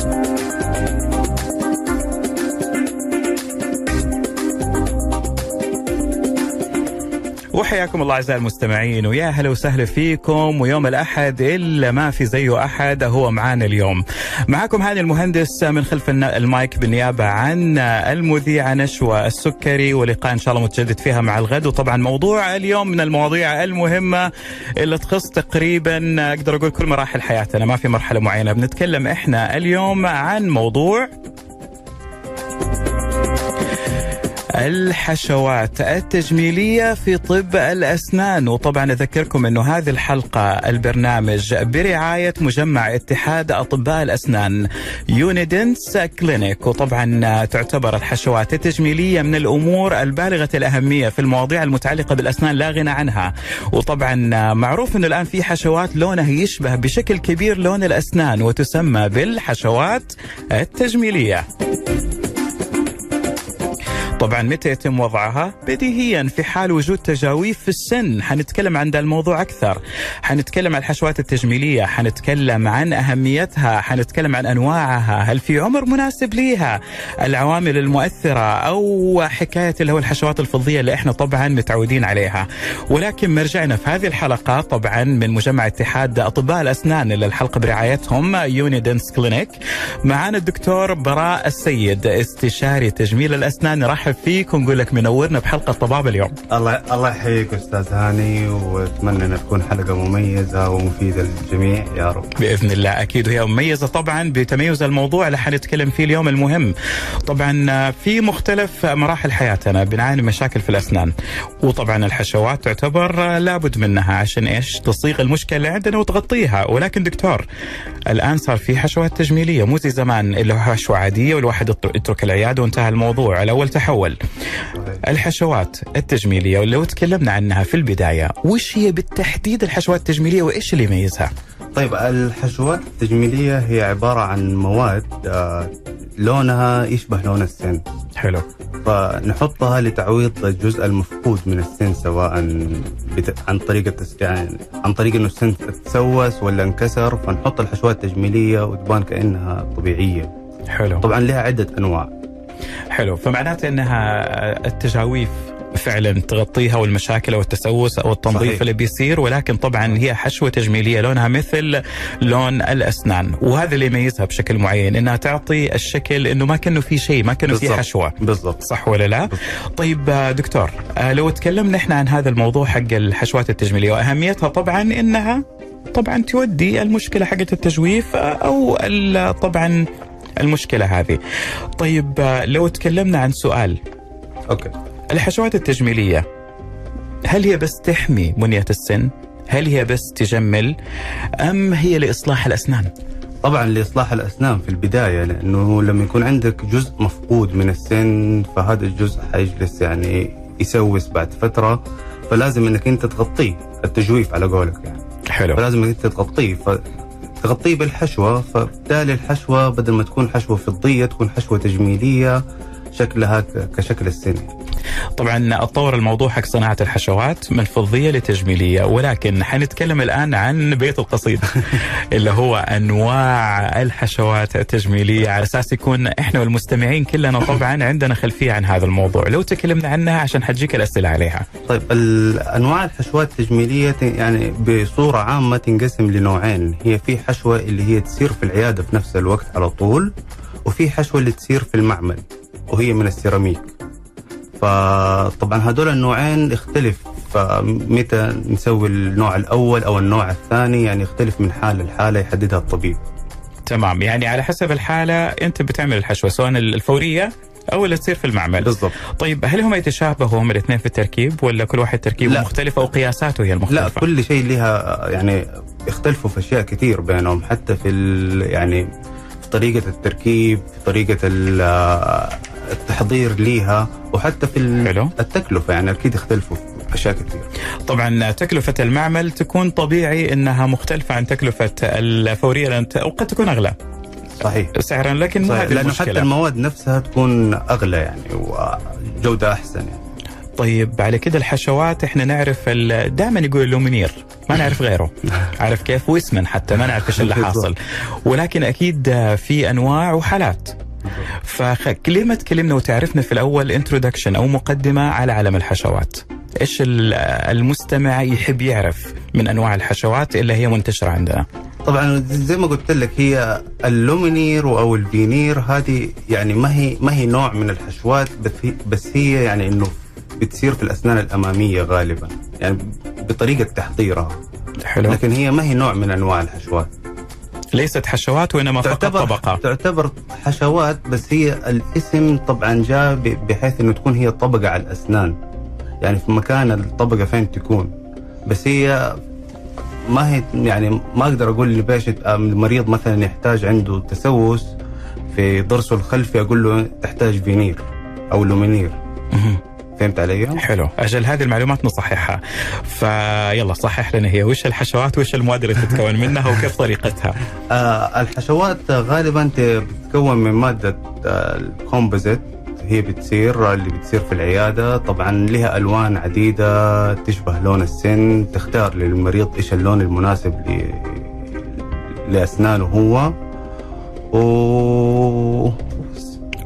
Thank you. وحياكم الله أعزائي المستمعين ويا هلا وسهلا فيكم ويوم الأحد إلا ما في زيه أحد هو معانا اليوم. معاكم هاني المهندس من خلف المايك بالنيابة عن المذيعه نشوى السكري ولقاء إن شاء الله متجدد فيها مع الغد وطبعا موضوع اليوم من المواضيع المهمة اللي تخص تقريبا أقدر أقول كل مراحل حياتنا ما في مرحلة معينة بنتكلم إحنا اليوم عن موضوع الحشوات التجميلية في طب الأسنان. وطبعا أذكركم أنه هذه الحلقة البرنامج برعاية مجمع اتحاد أطباء الأسنان يونيدنس كلينيك وطبعا تعتبر الحشوات التجميلية من الأمور البالغة الأهمية في المواضيع المتعلقة بالأسنان لا غنى عنها. وطبعا معروف أنه الآن في حشوات لونها يشبه بشكل كبير لون الأسنان وتسمى بالحشوات التجميلية. طبعا متى يتم وضعها؟ بديهيا في حال وجود تجاويف في السن، حنتكلم عن ذا الموضوع أكثر. حنتكلم عن الحشوات التجميلية، حنتكلم عن أهميتها، حنتكلم عن أنواعها، هل في عمر مناسب ليها؟ العوامل المؤثرة أو حكاية اللي هو الحشوات الفضية اللي إحنا طبعا متعودين عليها. ولكن مرجعنا في هذه الحلقة طبعا من مجمع اتحاد أطباء الأسنان اللي الحلقة برعايتهم يونيدنس clinic. معانا الدكتور براء السيد استشاري تجميل الأسنان راح نرحب فيك ونقول لك منورنا بحلقة طباب اليوم. الله الله يحييك أستاذ هاني وأتمنى انها تكون حلقة مميزة ومفيدة للجميع يا رب. بإذن الله أكيد وهي مميزة طبعا بتميز الموضوع اللي حنتكلم فيه اليوم المهم. طبعا في مختلف مراحل حياتنا بنعاني مشاكل في الأسنان وطبعا الحشوات تعتبر لابد منها عشان إيش؟ تصيغ المشكلة اللي عندنا وتغطيها ولكن دكتور الآن صار في حشوات تجميلية مو زي زمان اللي هو حشوة عادية والواحد يترك العيادة وانتهى الموضوع الأول تحول الأول الحشوات التجميلية ولو تكلمنا عنها في البداية وش هي بالتحديد الحشوات التجميلية وإيش اللي يميزها طيب الحشوات التجميلية هي عبارة عن مواد آه، لونها يشبه لون السن حلو فنحطها لتعويض الجزء المفقود من السن سواء بت... عن طريق التس... يعني عن طريق إنه السن تسوس ولا انكسر فنحط الحشوات التجميلية وتبان كأنها طبيعية. حلو. طبعا لها عدة أنواع. حلو فمعناته إنها التجاويف فعلا تغطيها والمشاكل أو التسوس أو التنظيف صحيح. اللي بيصير ولكن طبعا هي حشوة تجميلية لونها مثل لون الأسنان وهذا اللي يميزها بشكل معين إنها تعطي الشكل إنه ما كأنه في شيء ما كأنه في حشوة بالضبط صح ولا لا؟ بالزبط. طيب دكتور لو تكلمنا إحنا عن هذا الموضوع حق الحشوات التجميلية وأهميتها طبعا إنها طبعا تودي المشكلة حقت التجويف أو طبعا المشكلة هذه. طيب لو تكلمنا عن سؤال. أوكي. الحشوات التجميلية هل هي بس تحمي بنية السن؟ هل هي بس تجمل؟ أم هي لإصلاح الأسنان؟ طبعا لإصلاح الأسنان في البداية لأنه لما يكون عندك جزء مفقود من السن فهذا الجزء حيجلس يعني يسوس بعد فترة. فلازم إنك أنت تغطيه التجويف على قولك يعني. حلو. فلازم إنك أنت تغطيه. تغطيه بالحشوة فبالتالي الحشوة بدل ما تكون حشوة فضية تكون حشوة تجميلية. شكلها كشكل السن طبعا اتطور الموضوع حق صناعة الحشوات من فضيه لتجميلية ولكن حنتكلم الآن عن بيت القصيد اللي هو أنواع الحشوات التجميلية. على أساس يكون إحنا والمستمعين كلنا طبعا عندنا خلفية عن هذا الموضوع. لو تكلمنا عنها عشان حتجيك الأسئلة عليها. طيب انواع الحشوات التجميلية يعني بصورة عامة تنقسم لنوعين. هي في حشوة اللي هي تصير في العيادة في نفس الوقت على طول وفي حشوة اللي تصير في المعمل. وهي من السيراميك. فطبعا هذول النوعين يختلف. فمتى نسوي النوع الأول أو النوع الثاني يعني يختلف من حالة لحالة يحددها الطبيب. تمام. يعني على حسب الحالة أنت بتعمل الحشوة سواء الفورية أو اللي تصير في المعمل. بالضبط. طيب هل هم يتشابهوا هم الاثنين في التركيب ولا كل واحد تركيبه لا. مختلف أو قياساته هي المختلفة؟ لا كل شيء لها يعني يختلفوا في أشياء كثير بينهم. حتى في يعني في طريقة التركيب في طريقة التحضير ليها وحتى في حلو. التكلفة يعني أكيد يختلفوا أشياء كثير. طبعا تكلفة المعمل تكون طبيعي إنها مختلفة عن تكلفة الفورية وقد تكون أغلى. صحيح سعرا لكن صحيح. هذه لأنه المشكلة. حتى المواد نفسها تكون أغلى يعني وجودة أحسن يعني. طيب على كده الحشوات إحنا نعرف دائما يقول ال lumineer ما نعرف غيره عارف كيف واسما حتى ما نعرف إيش اللي حاصل ولكن أكيد في أنواع وحالات ما تكلمنا وتعرفنا في الأول introduction أو مقدمة على عالم الحشوات. إيش المستمع يحب يعرف من أنواع الحشوات اللي هي منتشرة عندنا؟ طبعا زي ما قلت لك هي ال lumineer أو الفينير هذه يعني ما هي ما هي نوع من الحشوات بس هي, بس هي يعني إنه بتصير في الأسنان الأمامية غالبا يعني بطريقة تحضيرها. حلو. لكن هي ما هي نوع من أنواع الحشوات. ليست حشوات وإنما فقط تعتبر طبقة. تعتبر حشوات بس هي الاسم طبعا جاء بحيث إنه تكون هي طبقة على الأسنان. يعني في مكان الطبقة فين تكون. بس هي ما هي يعني ما أقدر أقول لبيش المريض مثلا يحتاج عنده تسوس في ضرسه الخلفي أقول له تحتاج فينير أو lumineer. فهمت علي؟ حلو. أجل هذه المعلومات نصححها فيلا صحح لنا هي. وش الحشوات؟ وش المواد اللي تتكون منها؟ وكيف طريقتها؟ آه الحشوات غالبا تتكون من مادة آه ال composite. هي بتصير اللي بتصير في العيادة. طبعا لها ألوان عديدة تشبه لون السن. تختار للمريض إيش اللون المناسب ل... لأسنانه هو. و...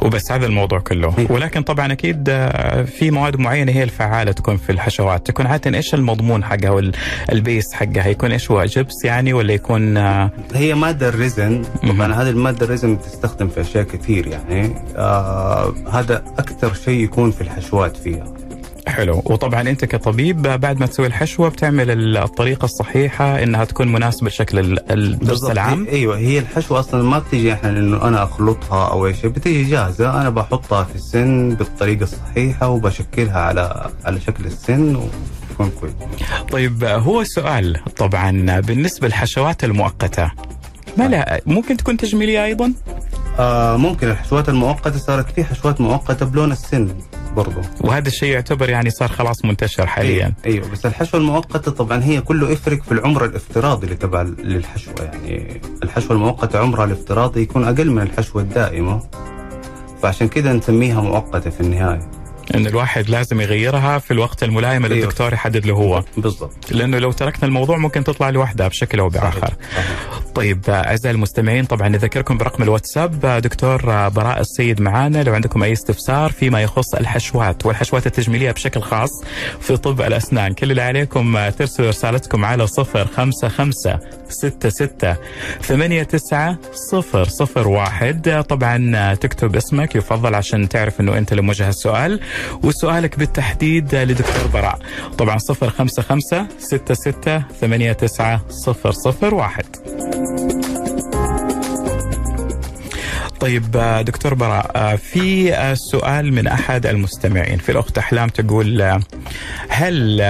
وبس هذا الموضوع كله. إيه. ولكن طبعا أكيد آه، في مواد معينة هي الفعالة تكون في الحشوات. تكون عادة إيش المضمون حقها وال base حقها؟ يكون إيش هو جبس يعني ولا يكون آه، هي مادة ال resin. طبعا هذه المادة ال resin بتستخدم في أشياء كثير يعني. آه هذا أكثر شيء يكون في الحشوات فيها. حلو. وطبعا أنت كطبيب بعد ما تسوي الحشوة بتعمل الطريقة الصحيحة إنها تكون مناسبة لشكل ال- الضرس. العام. أيوه هي الحشوة أصلا ما بتيجي إحنا إنه أنا أخلطها أو اي شيء بتيجي جاهزة. أنا بحطها في السن بالطريقة الصحيحة وبشكلها على على شكل السن وتكون كويس. طيب هو سؤال طبعا بالنسبة للحشوات المؤقتة. ما لا ممكن تكون تجميلية أيضا؟ آه ممكن الحشوات المؤقتة صارت في حشوات مؤقتة بلون السن. برضو وهذا الشيء يعتبر يعني صار خلاص منتشر حاليا أيوه, أيوة. بس الحشوه المؤقتة طبعا هي كله يفرق في العمر الافتراضي اللي تبع للحشوة يعني الحشوه المؤقتة عمرها الافتراضي يكون أقل من الحشوة الدائمة فعشان كده نسميها مؤقتة في النهاية إن الواحد لازم يغيرها في الوقت الملائم اللي أيوة. الدكتور يحدد له هو. بالضبط. لأنه لو تركنا الموضوع ممكن تطلع لوحدها بشكل أو بآخر. صحيح. طيب آه، أعزائي المستمعين طبعا نذكركم برقم الواتساب دكتور براء السيد معانا. لو عندكم أي استفسار فيما يخص الحشوات والحشوات التجميلية بشكل خاص في طب الأسنان كل اللي عليكم ترسلوا رسالتكم على 055 66 89 001 آه، طبعا آه، تكتب اسمك يفضل عشان تعرف إنه أنت اللي موجه السؤال وسؤالك بالتحديد لدكتور براء. طبعا 055 66 89 001 طيب آه، دكتور براء في سؤال من أحد المستمعين. في الأخت أحلام تقول هل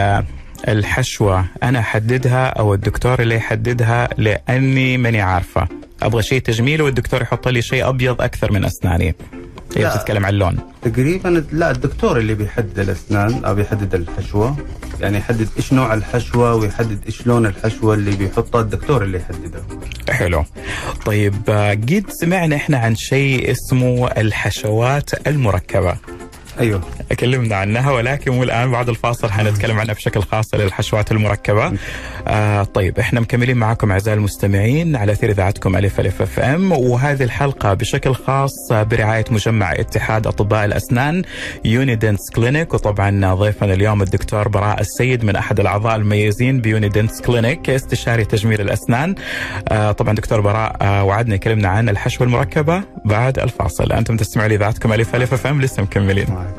آه، الحشوة. أنا أحددها أو الدكتور اللي يحددها لأني ماني عارفة. أبغى شيء تجميل والدكتور يحط لي شيء أبيض أكثر من أسناني. هي. بتتكلم عن اللون. تقريبا لا الدكتور اللي بيحدد الأسنان أو بيحدد الحشوة. يعني يحدد إيش نوع الحشوة ويحدد إيش لون الحشوة اللي بيحطها الدكتور اللي يحددها حلو. طيب آه، قد سمعنا إحنا عن شيء اسمه الحشوات المركبة. أيوه تكلمنا عنها ولكن والان بعد الفاصل حنتكلم عنها بشكل خاص للحشوات المركبة. آه طيب إحنا مكملين معكم أعزائي المستمعين على أثير إذاعتكم ألف ألف FM وهذه الحلقة بشكل خاص برعاية مجمع اتحاد أطباء الأسنان يونيدنس clinic وطبعا ضيفنا اليوم الدكتور براء السيد من أحد الأعضاء المميزين بيونيدنس clinic استشاري تجميل الأسنان. آه طبعا دكتور براء آه وعدنا يكلمنا عن الحشوة المركبة بعد الفاصل. أنتم تستمعوا لإذاعتكم ألف ألف FM لسه مكملين.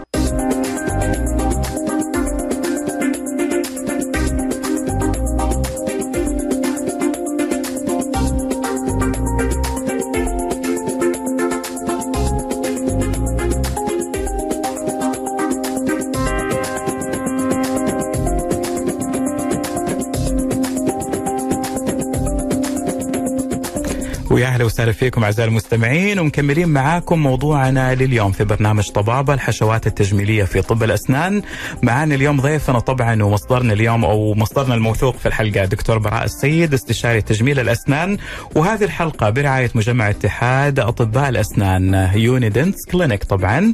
فيكم أعزائي المستمعين ومكملين معاكم موضوعنا لليوم في برنامج طبابة الحشوات التجميلية في طب الأسنان. معانا اليوم ضيفنا طبعا ومصدرنا اليوم أو مصدرنا الموثوق في الحلقة دكتور براء السيد استشاري تجميل الأسنان. وهذه الحلقة برعاية مجمع اتحاد أطباء الأسنان يونيدنس clinic طبعا.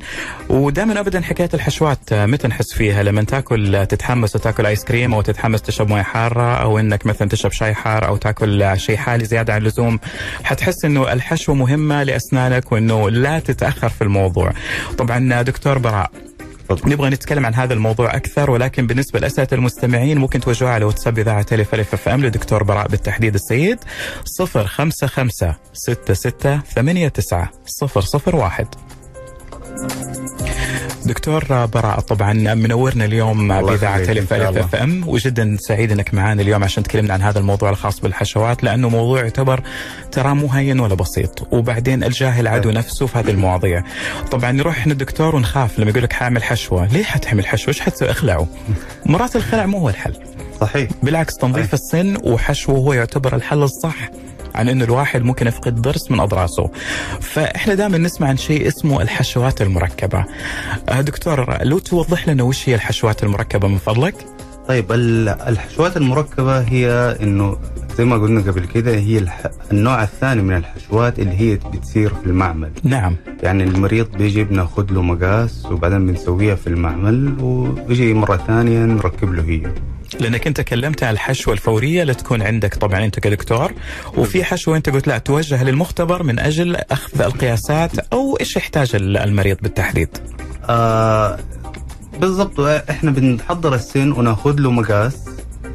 ودائما ابدا حكاية الحشوات متى نحس فيها؟ لما تاكل تتحمس وتاكل ice cream أو تتحمس تشرب مويه حارة أو إنك مثلا تشرب شاي حار أو تاكل شيء حالي زيادة عن اللزوم حتحس إنه الحشوه مهمة لأسنانك وإنه لا تتأخر في الموضوع. طبعا دكتور براء نبغى نتكلم عن هذا الموضوع أكثر ولكن بالنسبة لأسئلة المستمعين ممكن توجهوها على واتساب إذاعة الف الف إف إم لدكتور براء بالتحديد السيد 055 66 89 001 دكتور براء طبعا منورنا اليوم بإذاعة ألف أف أم. وجدا سعيد إنك معانا اليوم عشان تكلمنا عن هذا الموضوع الخاص بالحشوات لأنه موضوع يعتبر ترى مو هين ولا بسيط. وبعدين الجاهل عدو نفسه في هذه المواضيع. طبعا نروح إحنا الدكتور ونخاف لما يقول لك حاعمل حشوة. ليه حتعمل حشوة؟ إيش حتسوي اخلعه. مرات الخلع مو هو الحل. صحيح. بالعكس تنظيف السن وحشوه هو يعتبر الحل الصح. عن إنه الواحد ممكن يفقد ضرس من أضراسه. فإحنا دائما نسمع عن شيء اسمه الحشوات المركبة. دكتور لو توضح لنا وش هي الحشوات المركبة من فضلك؟ طيب الحشوات المركبة هي إنه زي ما قلنا قبل كده هي الح... النوع الثاني من الحشوات اللي هي بتصير في المعمل نعم يعني المريض بيجي بناخذ له مقاس وبعدين بنسويها في المعمل وبيجي مرة ثانية نركب له هي لأنك أنت كلمت عن الحشوة الفورية اللي تكون عندك طبعا أنت كدكتور وفي حشوة أنت قلت لا توجه للمختبر من أجل أخذ القياسات أو إيش يحتاج المريض بالتحديد؟ آه بالضبط. إحنا بنحضر السن ونأخذ له مقاس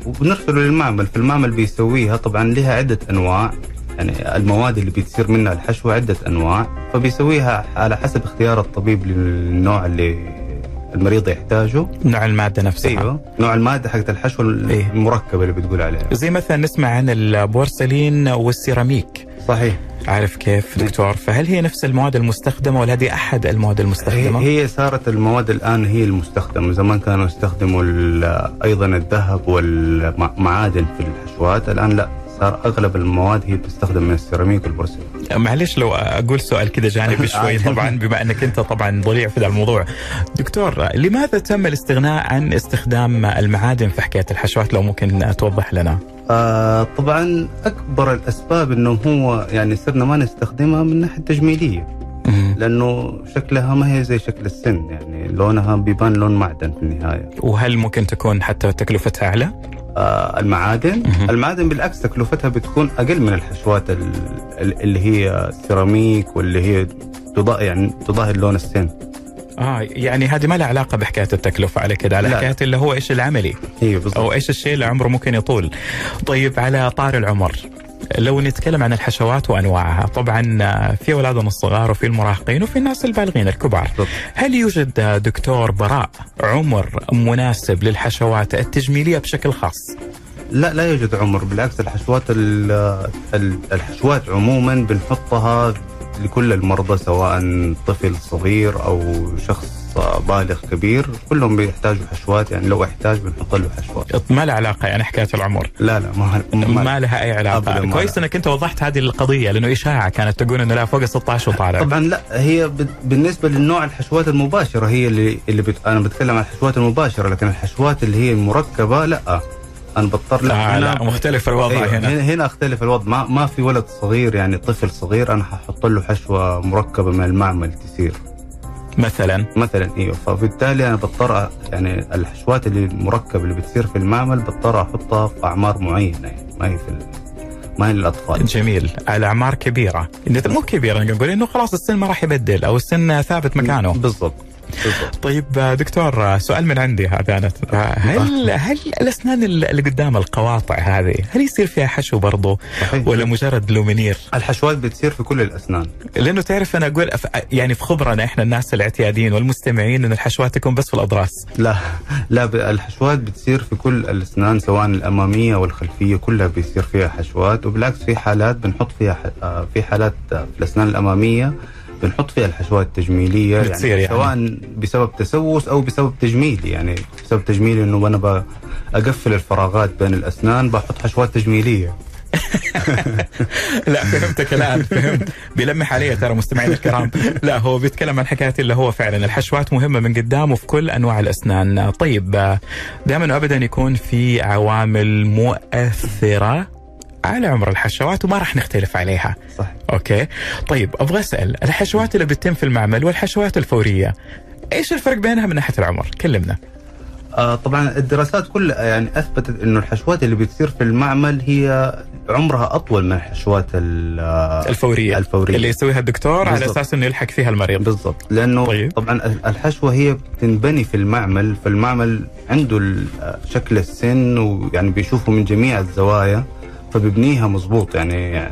وبنرسله للمعمل. في المعمل بيسويها طبعا لها عدة أنواع. يعني المواد اللي بتصير منها الحشوة عدة أنواع. فبيسويها على حسب اختيار الطبيب للنوع اللي المريض يحتاجه؟ نوع المادة نفسها. أيوه. نوع المادة حقت الحشوه إيه؟ المركبة اللي بتقول عليها. زي مثلا نسمع عن البورسلين والسيراميك. صحيح. عارف كيف دكتور؟ فهل هي نفس المواد المستخدمة ولا هذه أحد المواد المستخدمة؟ هي, هي صارت المواد الآن هي المستخدمة. زمان كانوا يستخدموا أيضا الذهب والمعادن في الحشوات الآن لا. صار أغلب المواد هي بتستخدم من السيراميك والبورسلين معلش لو أقول سؤال كذا جانبي شوي طبعا بما أنك أنت طبعا ضليع في ذا الموضوع. دكتور لماذا تم الاستغناء عن استخدام المعادن في حكاية الحشوات؟ لو ممكن توضح لنا. آه طبعا أكبر الأسباب إنه هو يعني صرنا ما نستخدمها من ناحية تجميلية. لأنه شكلها ما هي زي شكل السن يعني لونها بيبان لون معدن في النهاية. وهل ممكن تكون حتى تكلفتها أعلى؟ آه المعادن. المعادن بالعكس تكلفتها بتكون أقل من الحشوات اللي هي السيراميك واللي هي تضاهي يعني تضاهي لون السن. آه يعني هذه ما لها علاقة بحكاية التكلفة على كده على حكاية اللي هو إيش العملي. أيوه بالضبط. أو إيش الشيء اللي عمره ممكن يطول. طيب على طار العمر. لو نتكلم عن الحشوات وأنواعها، طبعا في اولادنا الصغار وفي المراهقين وفي الناس البالغين الكبار. هل يوجد دكتور براء عمر مناسب للحشوات التجميلية بشكل خاص؟ لا لا يوجد عمر بالعكس الحشوات الحشوات عموما بنحطها لكل المرضى سواء طفل صغير أو شخص بالغ كبير كلهم بيحتاجوا حشوات يعني لو احتاج بنحط له حشوات. ما لها علاقة يعني حكاية العمر؟ لا لا ما, ما, ما لها أي علاقة. كويس إنك أنت وضحت هذه القضية لأنه إشاعة كانت تقول إنه لا فوق 16 وطالع. طبعا لا هي بالنسبة للنوع الحشوات المباشرة هي اللي اللي بت... أنا بتكلم عن الحشوات المباشرة لكن الحشوات اللي هي المركبة لا. أنا بضطر لا, آه لا مختلف الوضع أيوة هنا. هنا أختلف الوضع. ما ما في ولد صغير يعني طفل صغير أنا ححط له حشوة مركبة من المعمل تسير مثلا؟ مثلا أيوه فبالتالي أنا بضطر يعني الحشوات اللي المركبه اللي بتصير في المعمل بضطر أحطها في أعمار معينة يعني ما هي في ما هي للأطفال. جميل. على اعمار كبيره مو كبيرة نقول إنه خلاص السن ما راح يبدل أو السن ثابت مكانه. بالضبط. طيب دكتور سؤال من عندي هذا أنا. هل هل الأسنان اللي قدام القواطع هذه هل يصير فيها حشو برضه ولا مجرد لومينير؟ الحشوات بتصير في كل الأسنان. لأنه تعرف أنا أقول يعني في خبرنا إحنا الناس الاعتياديين والمستمعين ان الحشوات تكون بس في الأضراس. لا لا الحشوات بتصير في كل الأسنان سواء الأمامية والخلفية كلها بيصير فيها حشوات وبالعكس في حالات بنحط فيها في حالات في الأسنان الأمامية بنحط فيها الحشوات التجميلية يعني, يعني. سواء بسبب تسوس أو بسبب تجميل يعني بسبب تجميل إنه أنا أقفل الفراغات بين الأسنان بحط حشوات تجميلية. لا فهمتك الان فهمت. بيلمح علي ترى مستمعينا الكرام. لا هو بيتكلم عن حكاية اللي هو فعلا الحشوات مهمة من قدام وفي كل أنواع الأسنان. طيب دائما وابدا يكون في عوامل مؤثرة على عمر الحشوات وما راح نختلف عليها. صح. أوكي. طيب أبغى أسأل الحشوات اللي بتتم في المعمل والحشوات الفورية إيش الفرق بينها من ناحية العمر؟ كلمنا. آه طبعا الدراسات كلها يعني أثبتت إنه الحشوات اللي بتصير في المعمل هي عمرها أطول من الحشوات ال- آه، الفورية الفورية. اللي يسويها الدكتور على بالضبط. أساس إنه يلحق فيها المريض. بالضبط. لأنه طيب. طبعا الحشوة هي بتنبني في المعمل فالمعمل عنده ال- شكل السن ويعني بيشوفه من جميع الزوايا. فبيبنيها مظبوط يعني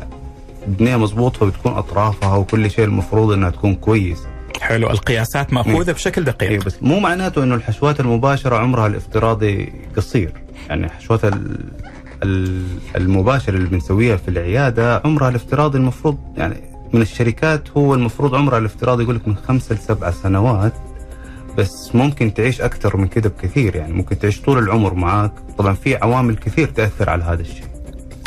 بيبنيها مظبوط فبتكون أطرافها وكل شيء المفروض إنها تكون كويسه حلو القياسات مأخوذة. بشكل دقيق. إيه بس مو معناته إنه الحشوات المباشرة عمرها الافتراضي قصير. يعني حشوات ال- ال- المباشره اللي بنسويها في العيادة عمرها الافتراضي المفروض يعني من الشركات هو المفروض عمرها الافتراضي يقول لك من خمسة لسبع سنوات بس ممكن تعيش أكثر من كده بكثير يعني ممكن تعيش طول العمر معاك. طبعا في عوامل كثير تأثر على هذا الشيء.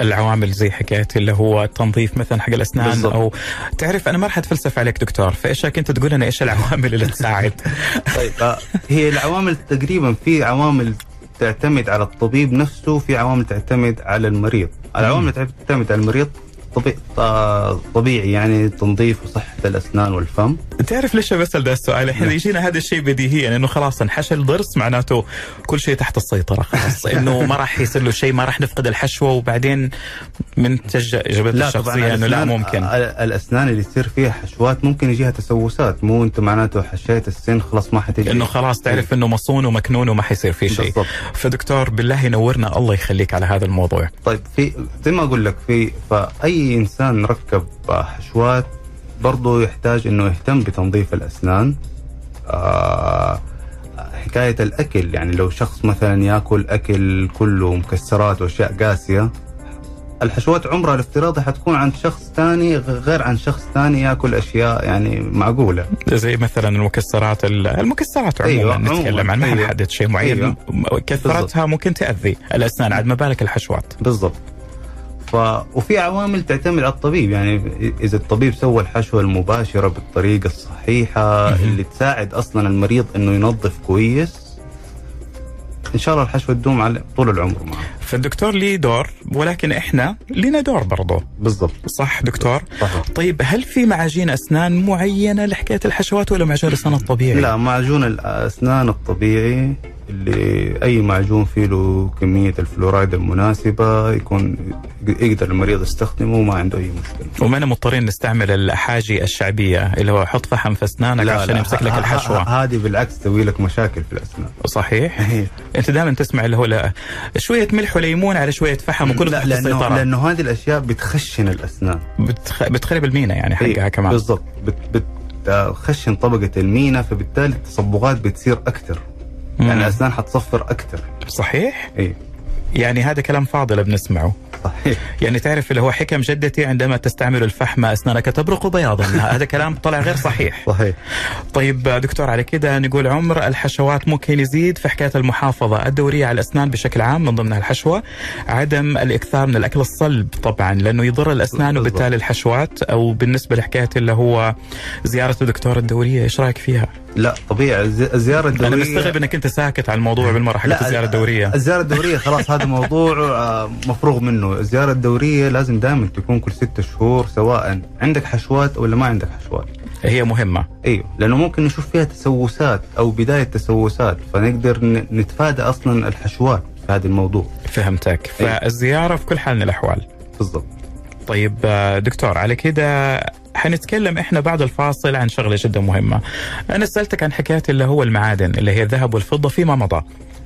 العوامل زي حكاية اللي هو التنظيف مثلا حق الأسنان بالضبط. أو تعرف أنا ما راح أتفلسف عليك دكتور فايش رايك انت تقول لنا إيش العوامل اللي تساعد؟ طيب آه، هي العوامل تقريبا في عوامل تعتمد على الطبيب نفسه في عوامل تعتمد على المريض. العوامل تعتمد على المريض طبيعي يعني تنظيف وصحة الأسنان والفم. تعرف ليش بسال ده السؤال؟ إحنا يجينا هذا الشيء بديهيا إنه خلاص انحشى الضرس معناته كل شيء تحت السيطرة خلاص. إنه ما راح يصير له شيء ما راح نفقد الحشوة وبعدين منتج اجابتي الشخصية إنه لا ممكن. آه، الأسنان اللي تصير فيها حشوات ممكن يجيها تسوسات مو أنت معناته حشيت السن خلاص ما حتجي. إنه خلاص تعرف إنه مصون ومكنون وما حيصير فيه شيء. فدكتور بالله ينورنا الله يخليك على هذا الموضوع. طيب في زي ما أقول لك في فأي إنسان ركب حشوات برضه يحتاج إنه يهتم بتنظيف الأسنان آه حكاية الأكل يعني لو شخص مثلا يأكل أكل كله مكسرات وأشياء قاسية الحشوات عمرها الافتراضي حتكون عند شخص ثاني غير عن شخص ثاني يأكل أشياء يعني معقولة زي مثلا المكسرات المكسرات عموما أيوة، نتكلم. عن ما أيوة. نحدد شيء معين أيوة. كثرتها ممكن تأذي الأسنان عاد ما بالك الحشوات بالضبط ف... وفي عوامل تعتمد على الطبيب. يعني إذا الطبيب سوى الحشوة المباشرة بالطريقة الصحيحة. اللي تساعد أصلا المريض إنه ينظف كويس إن شاء الله الحشوة تدوم على طول العمر معه. فالدكتور ليه دور ولكن إحنا لنا دور برضه بالضبط. صح دكتور؟ صحيح. طيب هل في معاجين أسنان معينة لحكاية الحشوات ولا معجون الأسنان الطبيعي؟ لا معجون الأسنان الطبيعي اللي أي معجون فيه له كمية الفلورايد المناسبة يكون يقدر المريض يستخدمه وما عنده أي مشكلة. وما مضطرين نستعمل الحاجي الشعبية اللي هو حط فحم في أسنانك عشان يمسك لك الحشوة. هذه بالعكس تسوي لك مشاكل في الأسنان. صحيح؟ أنت دائما تسمع اللي هو لا شوية ملح وليمون على شوية فحم وكله لا تحت لأنه السيطرة. لأنه هذه الأشياء بتخشن الأسنان. بتخ... بتخرب المينا يعني حقها إيه، كمان. بالضبط. بت بتخشن طبقة المينا فبالتالي التصبغات بتصير أكثر. يعني الاسنان حتصفر أكثر صحيح؟ اي يعني هذا كلام فاضل بنسمعه صحيح. يعني تعرف اللي هو حكم جدتي عندما تستعمل الفحم أسنانك تبرق بياضا. هذا كلام طلع غير صحيح. صحيح. طيب دكتور على كده نقول عمر الحشوات ممكن يزيد في حكاية المحافظة الدورية على الأسنان بشكل عام من ضمنها الحشوة. عدم الإكثار من الأكل الصلب طبعا لأنه يضر الأسنان. وبالتالي الحشوات. أو بالنسبة لحكاية اللي هو زيارة الدكتور الدورية إيش رأيك فيها؟ لا طبيعي. الز- الزيارة الدورية أنا مستغرب إنك أنت ساكت على الموضوع بالمرة حقت الزياره الدوريه الزيارة الدورية خلاص هذا موضوع آه، مفروغ منه. الزيارة الدورية لازم دائما تكون كل ستة شهور سواء عندك حشوات ولا ما عندك حشوات. هي مهمة. إيوه لأنه ممكن نشوف فيها تسوسات أو بداية تسوسات فنقدر نتفادى أصلا الحشوات في هذا الموضوع. فهمتك. أيوة. فالزيارة في كل حال من الأحوال. بالضبط. طيب آه، دكتور على كده حنتكلم إحنا بعد الفاصل عن شغلة جدا مهمة. أنا سألتك عن حكاية اللي هو المعادن اللي هي الذهب والفضة فيما مضى.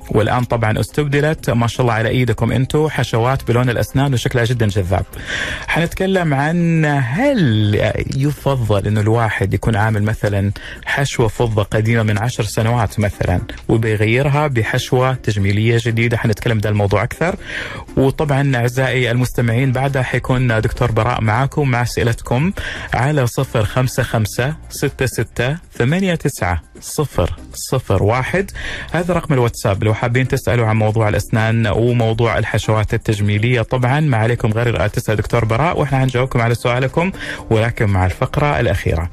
والآن طبعا استبدلت ما شاء الله على إيدكم أنتم حشوات بلون الأسنان وشكلها جدا جذاب. حنتكلم عن هل يفضل إنه الواحد يكون عامل مثلا حشوة فضة قديمة من عشر سنوات مثلا وبيغيرها بحشوة تجميلية جديدة حنتكلم ده الموضوع أكثر. وطبعا أعزائي المستمعين بعدها حيكون دكتور براء معاكم مع أسئلتكم على صفر خمسة خمسة ستة ستة ثمانية تسعة صفر صفر واحد هذا رقم الواتساب لو وحابين تسألوا عن موضوع الأسنان وموضوع الحشوات التجميلية طبعا ما عليكم غير تسأل دكتور براء وإحنا حنجاوبكم على سؤالكم ولكن مع الفقرة الأخيرة.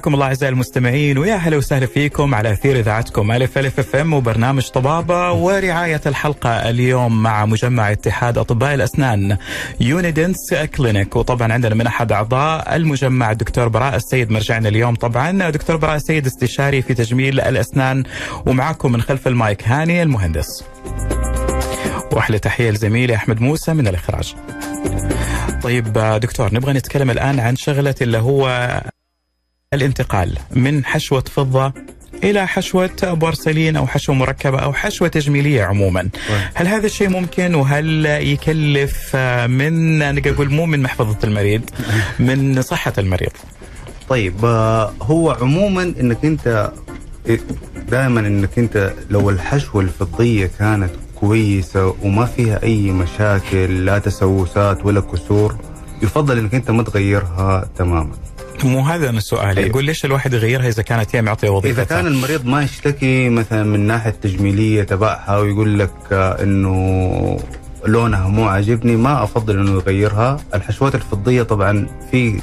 حياكم الله أعزائي المستمعين ويا أهلا وسهلا فيكم على أثير إذاعتكم ألف ألف FM وبرنامج طبابة ورعاية الحلقة اليوم مع مجمع اتحاد أطباء الأسنان يونيدنس clinic وطبعا عندنا من أحد أعضاء المجمع الدكتور براء السيد مرجعنا اليوم طبعا دكتور براء السيد استشاري في تجميل الأسنان ومعكم من خلف المايك هاني المهندس. وأحلى تحية لزميلي أحمد موسى من الإخراج. طيب دكتور نبغى نتكلم الآن عن شغلة اللي هو الانتقال من حشوة فضة إلى حشوة بورسلين أو حشوة مركبة أو حشوة تجميلية عموما. هل هذا الشيء ممكن؟ وهل يكلف من نقدر نقول مو من محفظة المريض من صحة المريض؟ طيب هو عموما إنك أنت دائما إنك أنت لو الحشوة الفضية كانت كويسة وما فيها أي مشاكل لا تسوسات ولا كسور يفضل إنك أنت ما تغيرها تماما. مو هذا السؤال. أيوه. يقول ليش الواحد يغيرها إذا كانت هي معطية وظيفة إذا كان المريض ما يشتكي مثلا من الناحيه التجميليه تبعها ويقول لك إنه لونها مو عاجبني ما أفضل إنه يغيرها. الحشوات الفضية طبعا في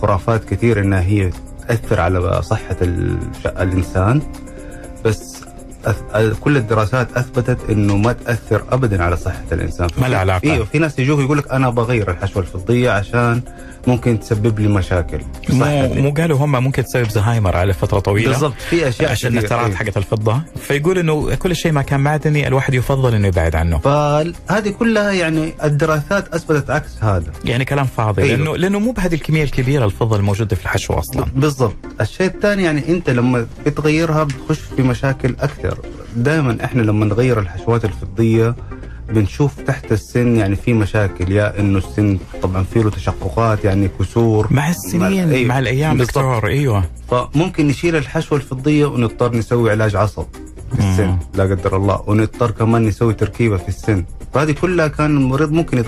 خرافات كثير إنها هي تأثر على صحة الإنسان. بس كل الدراسات أثبتت إنه ما تأثر ابدا على صحة الإنسان. ما له علاقة. أيوه في ناس يجوك يقول لك أنا بغير الحشوة الفضية عشان ممكن تسبب لي مشاكل. مو مو قالوا هم ممكن تسبب زهايمر على فترة طويلة؟ بالضبط في أشياء عشان النترات أيوه. حقت الفضة. فيقول إنه كل شيء ما كان معدني الواحد يفضل إنه يبعد عنه. فهذه كلها يعني الدراسات أثبتت عكس هذا. يعني كلام فاضي أيوه. لأنه لأنه مو بهذه الكمية الكبيرة الفضة الموجودة في الحشوه أصلا. بالضبط. الشيء الثاني يعني أنت لما بتغيرها بتخش في مشاكل أكثر. دائما إحنا لما نغير الحشوات الفضية بنشوف تحت السن يعني في مشاكل يا إنه السن طبعا في له تشققات يعني كسور. مع السنين مع, أيوة. مع الأيام دكتور إيوه. فممكن نشيل الحشوة الفضية ونضطر نسوي علاج عصب في السن لا قدر الله. ونضطر كمان نسوي تركيبة في السن. فهذه كلها كان المريض ممكن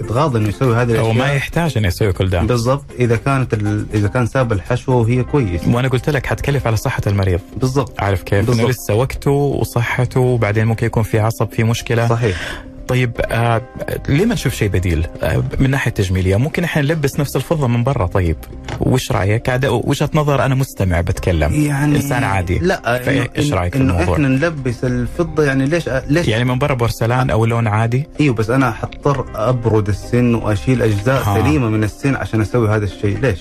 يتغاضى إنه يسوي هذه الاشياء أو ما يحتاج إنه يسوي كل ده. بالضبط. إذا كانت إذا كان ساب الحشوه وهي كويس وأنا قلت لك حتكلف على صحة المريض. بالضبط. عارف كيف؟ بالضبط. انه لسه وقته وصحته وبعدين ممكن يكون في عصب في مشكلة. صحيح. طيب آه ليه ما نشوف شيء بديل؟ آه من ناحية تجميلية ممكن إحنا نلبس نفس الفضة من برا طيب. وش رأيك؟ عاد وجهة نظر أنا مستمع بتكلم. يعني إنسان عادي. لا إيش رأيك في الموضوع؟ إحنا نلبس الفضة يعني ليش ليش يعني من برا بورسلان أو لون عادي؟ إيوه بس أنا حضطر أبرد السن وأشيل أجزاء. سليمة من السن عشان أسوي هذا الشيء. ليش؟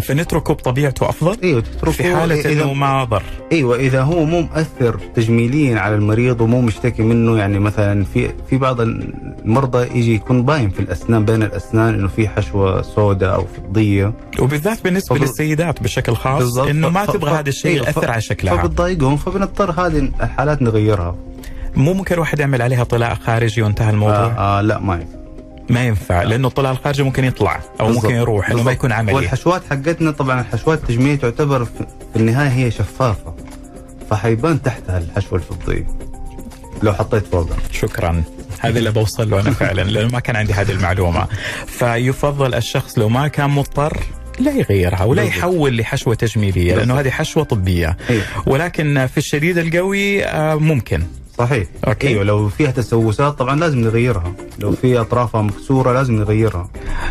فنتركه بطبيعته أفضل؟ أيوه تتركه في حاله إنه ما ضر أيوه اذا هو مو مؤثر تجميليا على المريض ومو مشتكي منه يعني مثلا في في بعض المرضى يجي يكون باين في الأسنان بين الأسنان إنه في حشوة سوداء أو فضية وبالذات بالنسبة فبل... للسيدات بشكل خاص. إنه ما ف... تبغى ف... هذا الشيء أيوة يأثر على شكلها فبتضايقهم فبنضطر هذه الحالات نغيرها مو ممكن الواحد يعمل عليها طلاء خارجي وانتهى الموضوع؟ آه, آه لا ما ينفع ما ينفع لأنه الطلع الخارجي ممكن يطلع أو بالزبط. ممكن يروح انه ما يكون عملي. والحشوات حقتنا طبعا الحشوات التجميليه تعتبر في النهاية هي شفافة فحيبان تحتها الحشوه الفضيه لو حطيت فوقها شكرا. هذا اللي بوصل له أنا فعلا لأنه ما كان عندي هذه المعلومة. فيفضل الشخص لو ما كان مضطر لا يغيرها ولا يحول لحشوة تجميلية لأنه هذه حشوة طبية. أيوه. ولكن في الشديد القوي آه، ممكن. صحيح. أوكي. أيوه لو فيها تسوسات طبعا لازم نغيرها. لو في أطرافها مكسورة لازم نغيرها.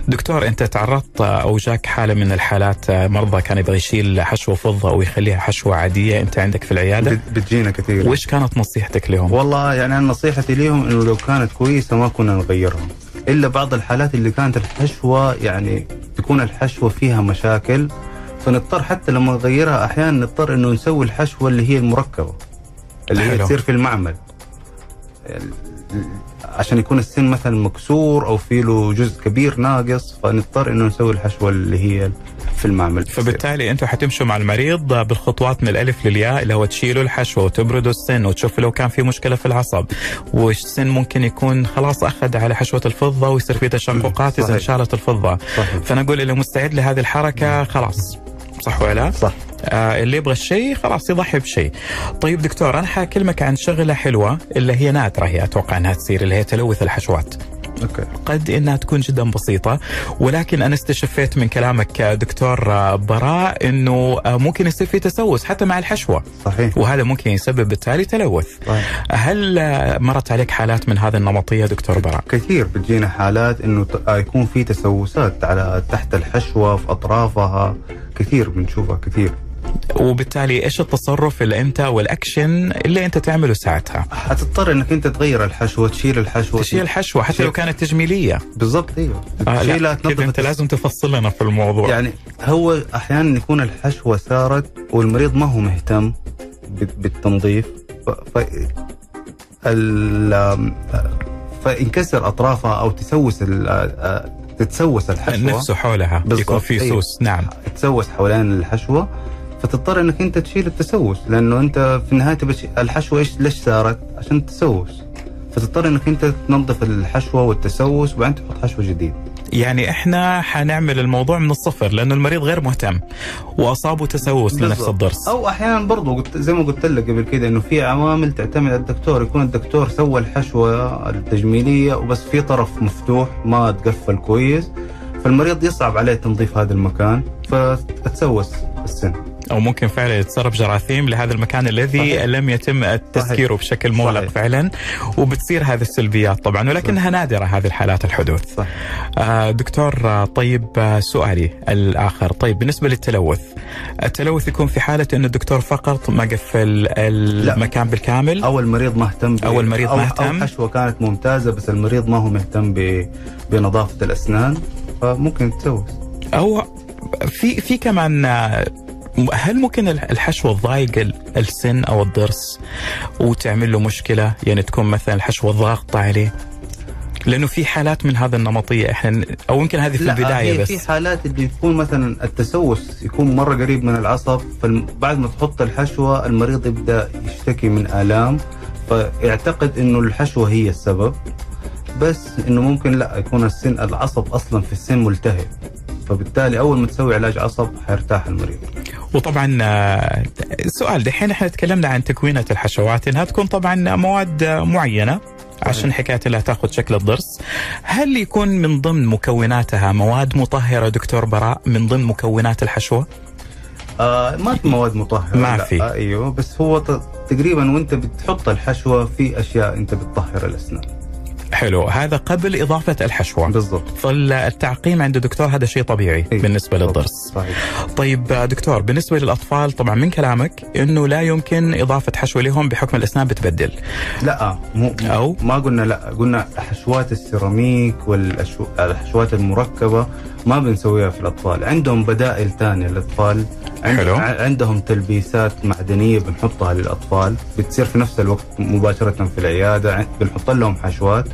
دكتور أنت تعرضت أو جاك حالة من الحالات مرضى كان يبغى يشيل حشوه فضة ويخليها حشوة عادية أنت عندك في العيادة؟ بتجينا كثير. وش كانت نصيحتك لهم؟ والله يعني أنا نصيحتي لهم إنه لو كانت كويسة ما كنا نغيرها. إلا بعض الحالات اللي كانت الحشوة يعني تكون الحشوة فيها مشاكل فنضطر حتى لما نغيرها أحيانا نضطر إنه نسوي الحشوة اللي هي المركبة. اللي هي تصير في المعمل. عشان يكون السن مثلا مكسور أو في له جزء كبير ناقص فنضطر إنه نسوي الحشوة اللي هي في المعمل. فبالتالي أنتم حتمشوا مع المريض بالخطوات من الألف للياء اللي هو تشيلوا الحشوة وتبردوا السن وتشوفوا لو كان في مشكلة في العصب. والسن ممكن يكون خلاص أخذ على حشوة الفضة ويصير في تشققات إذا. انشالت الفضة. صحيح. فنقول اللي مستعد لهذه الحركة خلاص. صح ولا؟ صح. اللي يبغى الشيء خلاص يضحي بشيء. طيب دكتور أنا حاكلمك عن شغلة حلوة اللي هي نادرة هي أتوقع إنها تصير اللي هي تلوث الحشوات. أوكي قد إنها تكون جدا بسيطة ولكن أنا استشفيت من كلامك دكتور براء إنه ممكن يصير في تسوس حتى مع الحشوة صحيح وهذا ممكن يسبب بالتالي تلوث. صحيح. هل مرت عليك حالات من هذه النمطية دكتور براء؟ كثير بتجينا حالات إنه آه يكون في تسوسات على تحت الحشوة في أطرافها كثير بنشوفها كثير وبالتالي إيش التصرف اللي أنت والأكشن اللي أنت تعمله ساعتها؟ حتضطر إنك أنت تغير الحشوة تشيل الحشوة تشيل الحشوة حتى لو كانت تجميلية. بالضبط أيوه آه لا تشيلها كذا تنظف أنت لازم تفصل لنا في الموضوع. يعني هو أحيانا يكون الحشوة سارت والمريض ما هو مهتم بالتنظيف ف... ف... ال... فينكسر أطرافها أو تسوس ال... تتسوس الحشوة نفسه حولها بالضبط، يكون في أيوه. سوس نعم تسوس حوالين الحشوة فتضطر إنك أنت تشيل التسوس لأنه أنت في النهاية تش- الحشوة إيش ليش صارت؟ عشان التسوس فتضطر إنك أنت تنظف الحشوة والتسوس وبعدين تحط حشوة جديد يعني إحنا حنعمل الموضوع من الصفر لأنه المريض غير مهتم وأصابه تسوس لنفس. الضرس أو أحيانا برضو زي ما قلت لك قبل كده إنه في عوامل تعتمد على الدكتور يكون الدكتور سوى الحشوة التجميلية وبس في طرف مفتوح ما تقفل كويس فالمريض يصعب عليه تنظيف هذا المكان فتتسوس السن أو ممكن فعلا يتسرب جراثيم لهذا المكان الذي صحيح. لم يتم تسكيره بشكل مغلق صحيح. فعلا وبتصير هذه السلبيات طبعا ولكنها نادرة هذه الحالات الحدوث. صح آه دكتور آه، طيب آه، سؤالي الآخر. طيب بالنسبة للتلوث التلوث يكون في حالة انه الدكتور فقط ما قفل المكان بالكامل؟ أو المريض ب- أو المريض أو ما اهتم. أو حشوة كانت ممتازة بس المريض ما هو مهتم ب... بنظافة الأسنان فممكن تسوس أو في في كمان هل ممكن الحشوه تضايق ال- السن أو الضرس وتعمل له مشكلة؟ يعني تكون مثلا الحشوه ضاغطه عليه. لأنه في حالات من هذا النمطية. إحنا أو يمكن هذه في البداية هي بس. في حالات اللي يكون مثلا التسوس يكون مرة قريب من العصب فبعد ما تحط الحشوة المريض يبدأ يشتكي من آلام. فيعتقد إنه الحشوة هي السبب. بس إنه ممكن لا يكون السن العصب أصلا في السن ملتهب فبالتالي أول ما تسوي علاج عصب حيرتاح المريض. وطبعا آه، سؤال دحين إحنا تكلمنا عن تكوينة الحشوات إنها تكون طبعا مواد آه، معينة عشان حكاية إنها تأخذ شكل الضرس. هل يكون من ضمن مكوناتها مواد مطهرة دكتور براء من ضمن مكونات الحشوة؟ آه ما في مواد مطهرة ما في. آه أيوه بس هو تقريبا وأنت بتحط الحشوة في أشياء أنت بتطهر الأسنان. حلو. هذا قبل إضافة الحشوة. بالضبط. فالتعقيم عند الدكتور هذا شيء طبيعي إيه. بالنسبة للضرس. صحيح. طيب دكتور بالنسبة للأطفال طبعا من كلامك إنه لا يمكن إضافة حشوة لهم بحكم الأسنان بتبدل. لا مو أو؟ ما قلنا لا. قلنا حشوات السيراميك والحشوات المركبة ما بنسويها في الأطفال. عندهم بدائل ثانية للأطفال. عند حلو. عندهم تلبيسات معدنية بنحطها للأطفال. بتصير في نفس الوقت مباشرة في العيادة. بنحط لهم حشوات.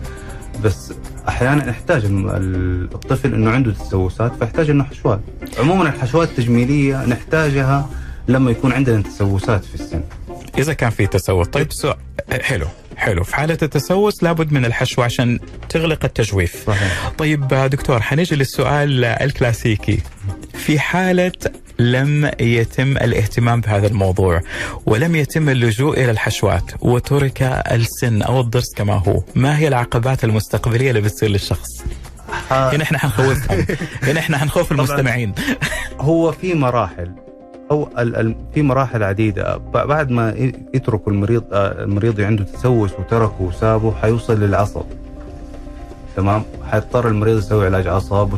بس أحيانا يحتاج الطفل إنه عنده تسوسات فيحتاج إنه حشوات. عموما الحشوات التجميلية نحتاجها لما يكون عندنا تسوسات في السن. إذا كان في تسوس. طيب سؤال حلو. حلو. في حالة التسوس لابد من الحشوه عشان تغلق التجويف. صحيح. طيب آه، دكتور حنيجي للسؤال الكلاسيكي. في حالة لم يتم الاهتمام بهذا الموضوع ولم يتم اللجوء إلى الحشوات وترك السن أو الضرس كما هو ما هي العقبات المستقبلية اللي بتصير للشخص؟ هنا إحنا حنخوفهم. هنا إحنا حنخوف. المستمعين. هو في مراحل. أو في مراحل عديدة. بعد ما يتركوا المريض آه، المريض عنده تسوس وتركه وسابه حيوصل للعصب. تمام؟ حيضطر المريض يسوي علاج عصب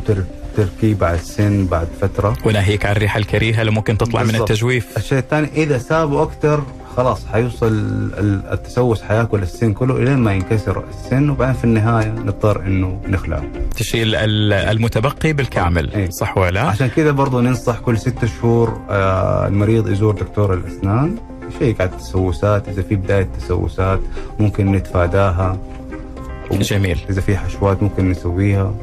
وتركيه بعد سن بعد فترة. وناهيك عن الريحة الكريهة اللي ممكن تطلع من بالضبط. التجويف. الشيء الثاني إذا سابه أكثر خلاص حيوصل ال- التسوس حياكل السن كله إلين ما ينكسر السن وبعدين في النهاية نضطر إنه نخلعه. تشيل ال- المتبقي بالكامل إيه. صح ولا؟ عشان كذا برضو ننصح كل ستة شهور آه، المريض يزور دكتور الأسنان. يشيك على التسوسات إذا في بداية تسوسات ممكن نتفاداها. جميل. إذا في حشوات ممكن نسويها.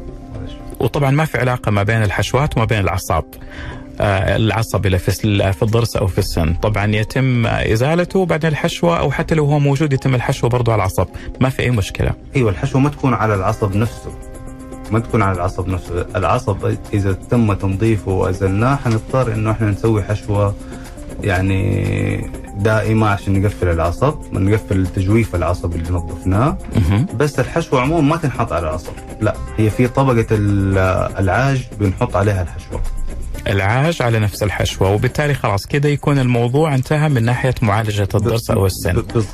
وطبعا ما في علاقة ما بين الحشوات وما بين الأعصاب. آه، العصب اللي في الضرس أو في السن. طبعا يتم إزالته بعدين الحشوة أو حتى لو هو موجود يتم الحشوة برضه على العصب ما في أي مشكلة. أيوه الحشوة ما تكون على العصب نفسه. ما تكون على العصب نفسه. العصب إذا تم تنظيفه وأزلناه حنضطر إنه إحنا نسوي حشوة يعني دائمة عشان نقفل العصب نقفل تجويف العصب اللي نظفناه. بس الحشوه عموما ما تنحط على العصب. لا هي في طبقة العاج بنحط عليها الحشوة. العاج على نفس الحشوة وبالتالي خلاص كده يكون الموضوع انتهى من ناحية معالجة الضرس أو السن. بالضبط.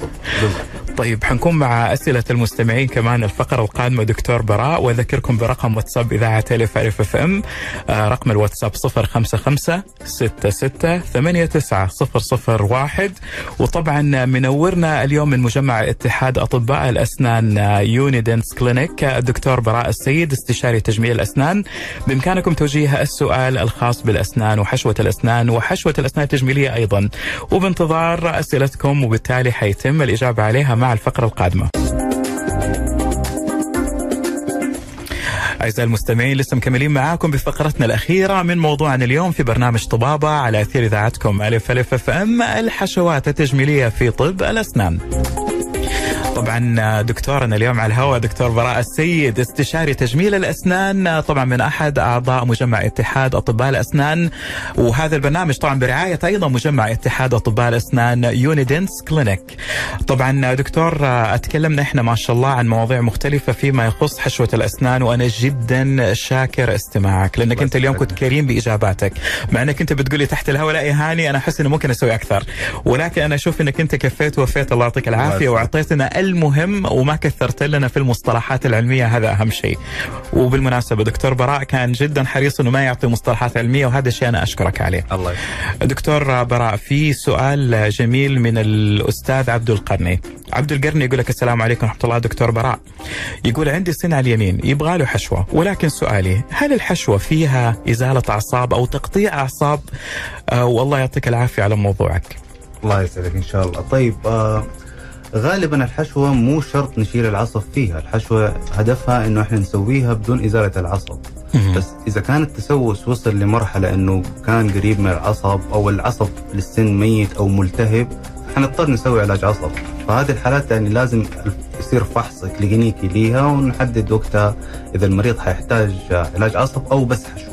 طيب حنكون مع أسئلة المستمعين كمان الفقرة القادمة. دكتور براء وأذكركم برقم واتساب إذاعة الف الف FM. آه رقم الواتساب 055 66 89 001 وطبعا منورنا اليوم من مجمع اتحاد أطباء الأسنان يونيدنس clinic الدكتور براء السيد استشاري تجميل الأسنان. بإمكانكم توجيه السؤال الخاص بالأسنان وحشوة الأسنان وحشوة الأسنان التجميلية أيضا. وبانتظار أسئلتكم وبالتالي حيتم الإجابة عليها مع الفقرة القادمة. أعزائي المستمعين لسه مكملين معاكم بفقرتنا الأخيرة من موضوعنا اليوم في برنامج طبابة على أثير إذاعتكم ألف ألف أف أم الحشوات التجميلية في طب الأسنان. طبعا دكتورنا اليوم على الهواء دكتور براء السيد استشاري تجميل الأسنان طبعا من أحد أعضاء مجمع اتحاد أطباء الأسنان. وهذا البرنامج طبعا برعاية أيضا مجمع اتحاد أطباء الأسنان يونيدنس clinic. طبعا دكتور اتكلمنا إحنا ما شاء الله عن مواضيع مختلفة فيما يخص حشوة الأسنان وأنا جدا شاكر استماعك لأنك أنت اليوم كنت كريم بإجاباتك. مع أنك أنت بتقولي تحت الهواء لا يا هاني أنا أحس إنه ممكن أسوي أكثر. ولكن أنا أشوف إنك أنت كفيت ووفيت الله يعطيك العافية وأعطيتنا المهم وما كثرت لنا في المصطلحات العلمية هذا أهم شيء. وبالمناسبة دكتور براء كان جدا حريص إنه ما يعطي مصطلحات علمية وهذا الشيء أنا أشكرك عليه. الله. دكتور براء في سؤال جميل من الأستاذ عبد القرني. عبد القرني يقول لك السلام عليكم ورحمة الله دكتور براء. يقول عندي على اليمين يبغى له حشوة ولكن سؤالي هل الحشوة فيها إزالة أعصاب أو تقطيع أعصاب؟ آه والله يعطيك العافية على موضوعك. الله يسعدك إن شاء الله. طيب آه غالبا الحشوة مو شرط نشيل العصب فيها. الحشوة هدفها إنه إحنا نسويها بدون إزالة العصب. بس إذا كان التسوس وصل لمرحلة إنه كان قريب من العصب أو العصب للسن ميت أو ملتهب حنضطر نسوي علاج عصب. فهذه الحالات يعني لازم يصير فحص كلينيكي ليها ونحدد وقتها إذا المريض حيحتاج علاج عصب أو بس حشوة.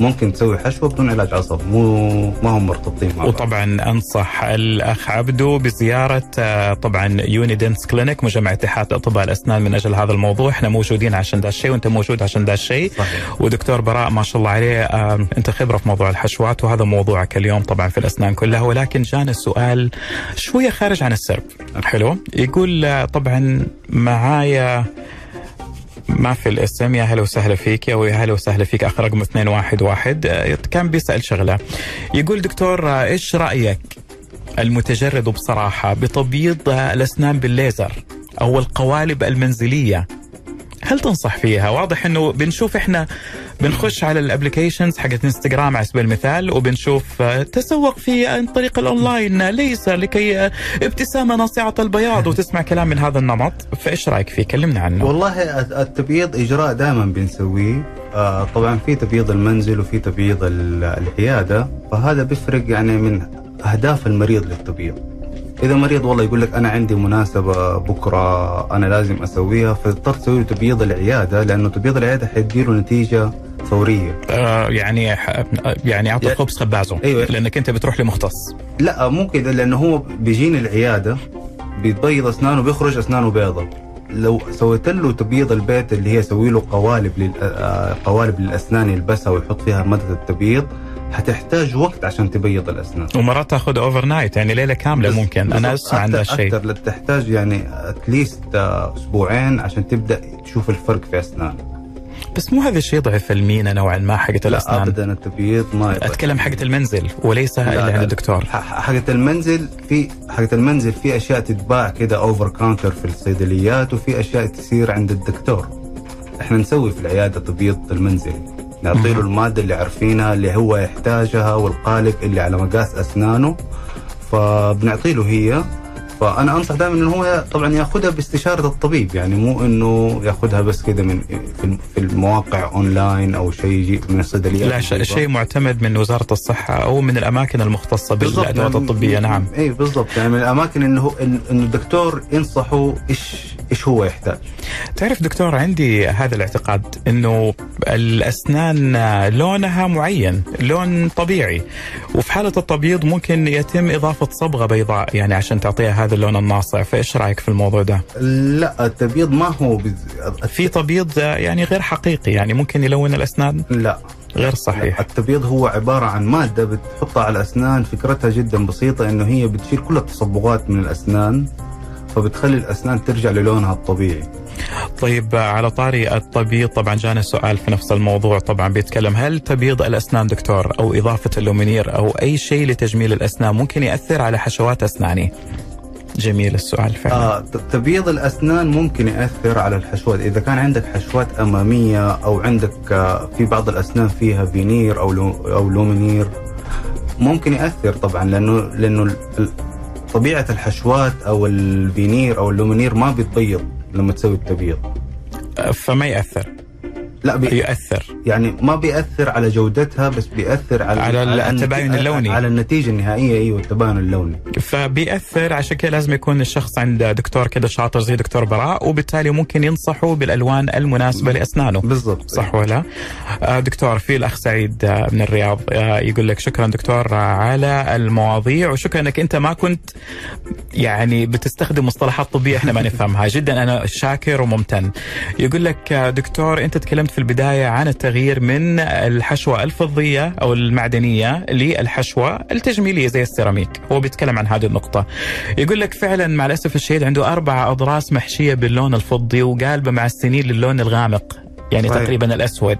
ممكن تسوي حشوة بدون علاج عصب مو ما هم مرتبطين مع وطبعا أنصح الأخ عبدو بزيارة آه، طبعا يونيدنس clinic مجمع اتحاد أطباء الأسنان من أجل هذا الموضوع. إحنا موجودين عشان ذا الشيء وأنت موجود عشان ذا الشيء. ودكتور براء ما شاء الله عليه آه، أنت خبرة في موضوع الحشوات وهذا موضوعك اليوم طبعا في الأسنان كلها. ولكن جانا السؤال شوية خارج عن السرب. حلو. يقول آه، طبعا معايا ما في الاسم يا هلا وسهلا فيك يا هلا وسهلا فيك اخر رقم 211 كان بيسأل شغلة. يقول دكتور إيش رأيك المتجرد بصراحة بتبييض الأسنان بالليزر أو القوالب المنزلية هل تنصح فيها؟ واضح إنه بنشوف إحنا بنخش على ال applications حقت انستغرام على سبيل المثال وبنشوف آه، تسوق في عن طريق الاونلاين ليس لكي آه، ابتسامه ناصعة البياض وتسمع كلام من هذا النمط فإيش رأيك فيه؟ كلمنا عنه. والله التبييض إجراء دائما بنسويه آه، طبعا في تبييض المنزل وفي تبييض العياده فهذا بيفرق يعني من أهداف المريض للتبييض. إذا مريض والله يقول لك أنا عندي مناسبة بكرة أنا لازم أسويها فتضطر تسوي له تبييض العيادة لأنه تبييض العيادة حيدي له نتيجة فورية. آه يعني يعني اعطي خبز خبازه أيوة. لأنك أنت بتروح لمختص. لا مو كذا لأنه هو بيجيني العيادة بيتبيض أسنانه بيخرج أسنانه بيضة. لو سويت له تبييض البيت اللي هي أسوي له قوالب لل... آه، قوالب للأسنان يلبسها ويحط فيها مادة التبييض حتحتاج وقت عشان تبيض الأسنان. ومرات تأخذ overnight يعني ليلة كاملة ممكن. أنا أسمع عن الشيء أكثر تحتاج يعني at least أسبوعين عشان تبدأ تشوف الفرق في اسنانك بس مو هذا الشيء ضعف المينا نوعا ما حقت الأسنان. لا ابدا التبييض ما يبقى. أتكلم حقت المنزل وليس اللي عند الدكتور حقت المنزل في حقت المنزل في أشياء تتباع كده over counter في الصيدليات وفي أشياء تصير عند الدكتور. إحنا نسوي في العيادة تبييض المنزلي نعطي له المادة اللي عارفينها اللي هو يحتاجها والقالب اللي على مقاس أسنانه فبنعطي له هي. فأنا أنصح دائما إنه هو طبعا يأخذها باستشارة الطبيب يعني مو إنه يأخذها بس كده من في- المواقع أونلاين أو شيء يجي من الصيدليات لا شيء معتمد من وزارة الصحة أو من الأماكن المختصة بالأدوات يعني- الطبيه نعم. اي بالضبط. يعني من الأماكن إنه انه إنه الدكتور ينصحه إيش إيش هو يحتاج؟ تعرف دكتور عندي هذا الاعتقاد إنه الأسنان لونها معين لون طبيعي وفي حالة التبييض ممكن يتم إضافة صبغة بيضاء يعني عشان تعطيها هذا اللون الناصع فإيش رأيك في الموضوع ده؟ لا التبييض ما هو بز... في تبييض يعني غير حقيقي يعني ممكن يلون الأسنان؟ لا. غير صحيح. التبييض هو عبارة عن مادة بتحطها على الأسنان فكرتها جدا بسيطة إنه هي بتشيل كل التصبغات من الأسنان فبتخلي الأسنان ترجع للونها الطبيعي. طيب على طاري التبييض طبعا جانا سؤال في نفس الموضوع طبعا بيتكلم هل تبييض الأسنان دكتور أو إضافة ال lumineer أو أي شيء لتجميل الأسنان ممكن يأثر على حشوات أسناني؟ جميل السؤال فعلا. آه تبييض الأسنان ممكن يأثر على الحشوات. إذا كان عندك حشوات أمامية أو عندك آه في بعض الأسنان فيها فينير لو أو lumineer ممكن يأثر طبعا لأنه لأنه طبيعة الحشوات أو الفينير أو ال lumineer ما بيتبيض لما تسوي التبييض. فما يأثر. لا بي يؤثر يعني ما بيأثر على جودتها بس بيأثر على على التباين اللوني. على النتيجة النهائية أيوه التباين اللوني فبيأثر عشان كده لازم يكون الشخص عند دكتور كده شاطر زي دكتور براء وبالتالي ممكن ينصحه بالألوان المناسبة لأسنانه بالضبط صح ولا؟ آه، دكتور في الاخ سعيد آه، من الرياض آه، يقول لك شكرا دكتور على المواضيع وشكرا إنك أنت ما كنت يعني بتستخدم مصطلحات طبية إحنا ما نفهمها جدا أنا شاكر وممتن. يقول لك دكتور أنت تكلمت في البداية عن التغيير من الحشوة الفضية أو المعدنية للحشوة التجميلية زي السيراميك، هو بيتكلم عن هذه النقطة. يقول لك فعلا مع الأسف الشديد عنده أربع أضراس محشية باللون الفضي وقالبة مع السنين للون الغامق يعني صحيح. تقريبا الأسود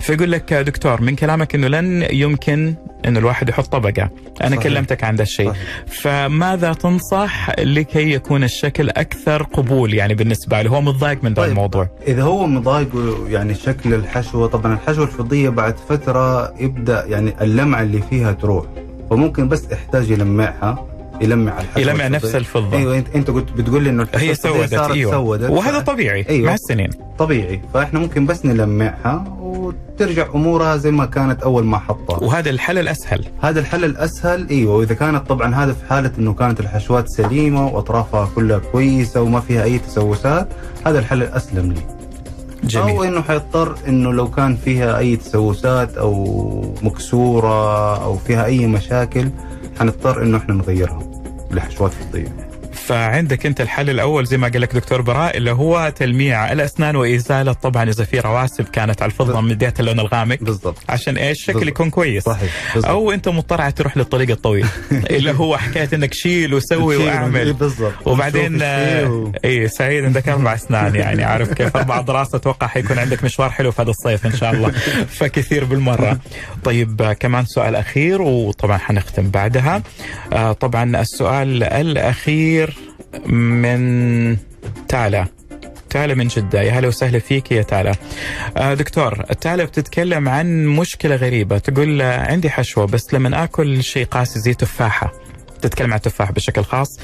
فيقول لك دكتور من كلامك إنه لن يمكن إنه الواحد يحط طبقة أنا صحيح. كلمتك عن ذا الشيء. فماذا تنصح لكي يكون الشكل أكثر قبول يعني بالنسبة له هو متضايق من ذا طيب. الموضوع إذا هو مضايق يعني شكل الحشوة طبعا الحشوة الفضية بعد فترة يبدأ يعني اللمعة اللي فيها تروح فممكن بس يحتاج يلمعها يلمع الحشوه يلمع. نفس الفضة. أيوه انت أنت قلت بتقول لي إنه هي سودت صارت أيوه. سودت وهذا ف- طبيعي أيوة. مع السنين. طبيعي. فإحنا ممكن بس نلمعها وترجع أمورها زي ما كانت أول ما حطها. وهذا الحل الأسهل. هذا الحل الأسهل أيوه. وإذا كانت طبعا هذا في حالة إنه كانت الحشوات سليمة وأطرافها كلها كويسة وما فيها أي تسوسات هذا الحل الأسلم لي. أو جميل إنه حيضطر إنه لو كان فيها أي تسوسات أو مكسورة أو فيها أي مشاكل حنضطر إنه إحنا نغيرها. لحشوات فضية. فعندك انت الحل الأول زي ما قال لك دكتور براء اللي هو تلميع الأسنان وإزالة طبعا إذا في رواسب كانت على الفضة من بداية اللون الغامق. بالضبط. عشان إيش؟ الشكل. يكون كويس. صحيح. أو أنت مضطر تروح للطريق الطويل. اللي هو حكاية إنك شيل وسوي وأعمل. بالضبط. وبعدين و- اي سعيد عندك أربع أسنان يعني عارف كيف؟ أربع دراسه أتوقع حيكون عندك مشوار حلو في هذا الصيف إن شاء الله. فكثير بالمرة. طيب كمان سؤال أخير وطبعا حنختم بعدها. آه، طبعا السؤال الأخير من تالا. تالا من جدة. يا هلا وسهلا فيك يا تالا. آه دكتور تالا بتتكلم عن مشكلة غريبة. تقول آه، عندي حشوة بس لما آكل شيء قاسي زي تفاحة تتكلم عن التفاح بشكل خاص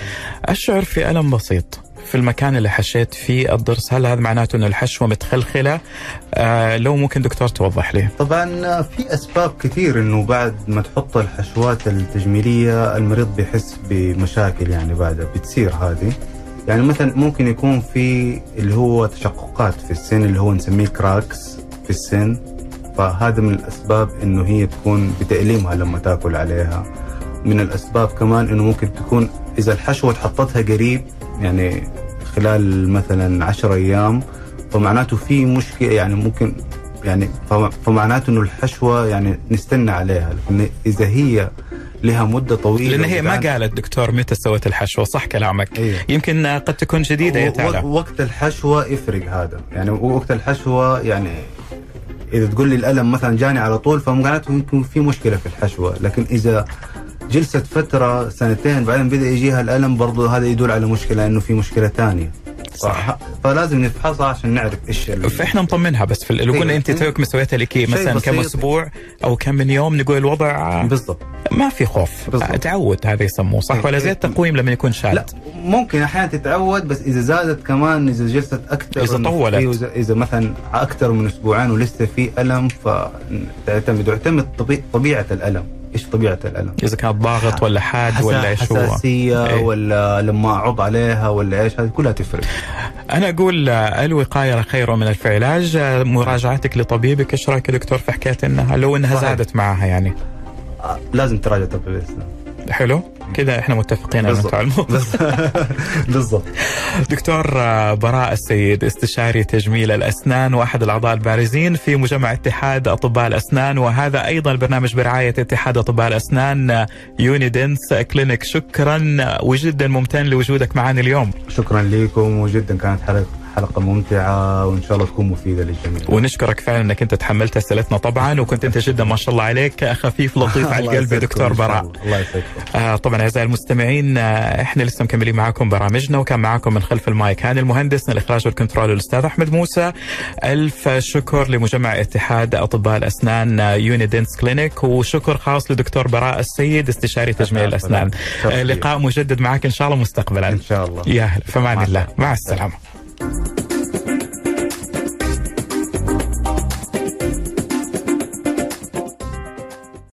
أشعر في ألم بسيط. في المكان اللي حشيت فيه الضرس هل هذا معناته أن الحشوة متخلخلة؟ آه لو ممكن دكتور توضح لي. طبعا في أسباب كثير إنه بعد ما تحط الحشوات التجميلية المريض بيحس بمشاكل يعني بعدها بتصير هذه. يعني مثلا ممكن يكون في اللي هو تشققات في السن اللي هو نسميه كراكس في السن. فهذا من الأسباب إنه هي تكون بتألمها لما تأكل عليها. من الأسباب كمان إنه ممكن تكون إذا الحشوة تحطتها قريب يعني خلال مثلا عشر أيام فمعناته في مشكلة يعني ممكن يعني فم- فمعناته إنه الحشوة يعني نستنى عليها لكن إذا هي لها مدة طويلة لأن هي ما قالت دكتور متى سوت الحشوة صح كلامك. أيوه يمكن قد تكون جديدة يا تالا وقت الحشوة يفرق هذا. يعني وقت الحشوة يعني إذا تقول لي الألم مثلا جاني على طول فمعناته يمكن في مشكلة في الحشوة. لكن إذا جلست فترة سنتين بعدين بدأ يجيها الألم برضو هذا يدل على مشكلة انه في مشكلة ثانية صح. فلازم نفحصها عشان نعرف إيش ال- فإحنا نطمنها بس في لو قلنا أيوة. أنت توك مسويتها لك مثلا كم. أسبوع أو كم من يوم نقول الوضع بالضبط ما في خوف بالضبط. تعود هذا يسموه صح. ولا زي التقويم لما يكون شاد لا ممكن أحيانا تتعود بس إذا زادت كمان إذا جلست أكثر إذا طولت. اذا إذا مثلا أكثر من أسبوعين ولسه في ألم فتعتمد طبي... طبيعة الألم إيش طبيعة الألم؟ إذا كانت ضاغط ولا حاد ولا إيش هو حساسية إيه. ولا لما اعض عليها ولا إيش؟ هذه كلها تفرق. أنا أقول الوقايه خير من العلاج مراجعتك لطبيبك إيش رأيك دكتور؟ في حكايه إنها لو إنها صحيح. زادت معها يعني. آه، لازم تراجع طبيب الإسنان. حلو؟ كذا إحنا متفقين على الموضوع. بالضبط. دكتور آه، براء السيد استشاري تجميل الأسنان وأحد الأعضاء البارزين في مجمع اتحاد أطباء الأسنان وهذا أيضا البرنامج برعاية اتحاد أطباء الأسنان يونيدنس clinic شكرا آه، وجدا ممتن لوجودك معنا اليوم. شكرا لكم وجدا كانت حلقة حلقة ممتعة وإن شاء الله تكون مفيدة للجميع. ونشكرك فعلا إنك أنت تحملت أسئلتنا طبعا وكنت أنت جدا ما شاء الله عليك خفيف لطيف على القلب دكتور براء. الله. يسعدكم. آه طبعا أعزائي المستمعين آه إحنا لسه مكملين معاكم برامجنا وكان معاكم من خلف المايك هاني المهندس من الإخراج وال control الأستاذ أحمد موسى. ألف شكر لمجمع اتحاد أطباء الأسنان آه، يونيدنس clinic وشكر خاص لدكتور براء السيد استشاري تجميل الأسنان. آه. لقاء مجدد معك إن شاء الله مستقبلا. إن شاء الله. يا هلا. فمان الله. مع السلامة. Thank you.